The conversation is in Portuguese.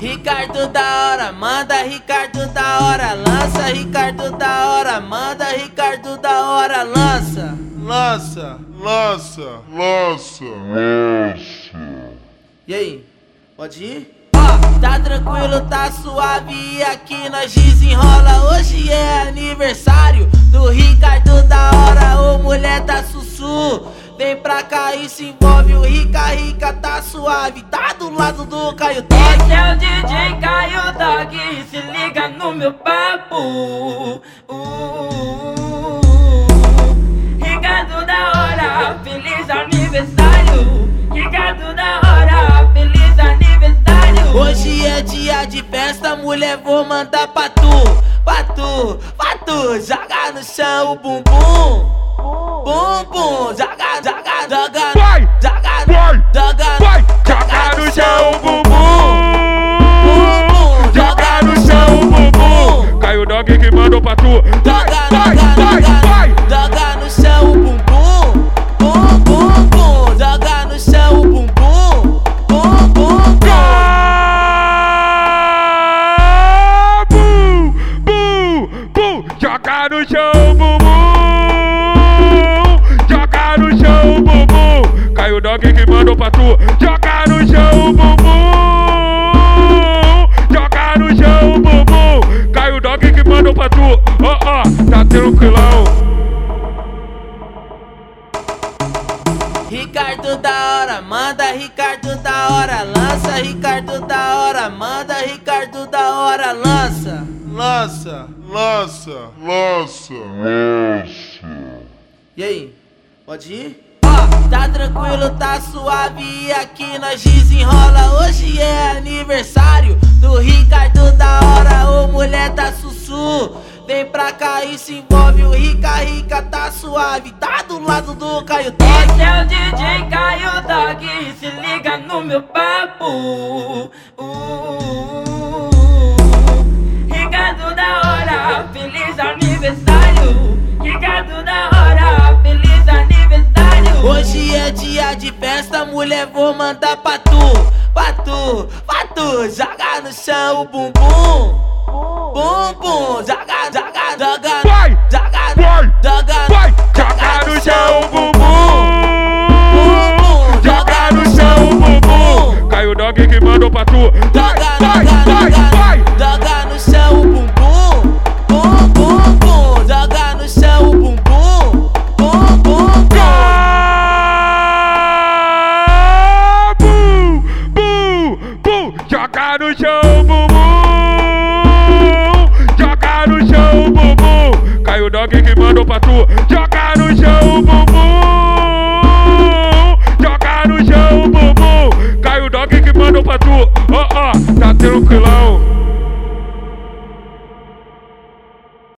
Ricardo da hora, manda Ricardo da hora, lança Ricardo da hora, manda Ricardo da hora, lança. Lança, lança, lança, lança. E aí, pode ir? Tá tranquilo, tá suave e aqui nós desenrola. Hoje é aniversário do Ricardo e se envolve, o Rica Rica tá suave, tá do lado do Caio Dog. Esse é o DJ Caio Dog, se liga no meu papo. Uh, uh, uh. Ricardo da hora, feliz aniversário. Ricardo da hora, feliz aniversário. Hoje é dia de festa, mulher, vou mandar pra tu, pra tu, pra tu, joga no chão o bumbum. Bum bum, joga, joga, joga, Vai, joga, vai, joga, vai, joga no chão o bumbum. bum bum, Joga no chão o bumbum. Caiu o dog que mandou pra tu. Joga, vai, joga, vai, joga, vai. joga no chão o bumbum. Bum bum bum, joga no chão o bumbum. Bum bum, bum, bum. Joga no chão o bumbum. Dog que mandou pra tu. Joga no chão o bumbum. Joga no chão o bumbum. Caiu o dog que mandou pra tu. Ó, ó, tá tranquilão. Ricardo da hora, manda Ricardo da hora, lança Ricardo da hora, manda Ricardo da hora, lança. Lança, lança, lança, lança. E aí, pode ir? Tá tranquilo, tá suave e aqui nós desenrola. Hoje é aniversário do Ricardo da hora, ô mulher tá sussu. Vem pra cá e se envolve, o Rica Rica tá suave, tá do lado do Caio Dog. Esse é o DJ Caio Dog, se liga no meu papo. Mulher, vou mandar pra tu, pra tu, pra tu, joga no chão o bumbum. Bum bum, joga, joga, joga, Joga no chão o bumbum. Joga no chão o bumbum. Caiu o dog que mandou pra tu. Joga no chão o bumbum. Joga no chão o bumbum. Caiu o dog que mandou pra tu. Ó, ó, tá tranquilão.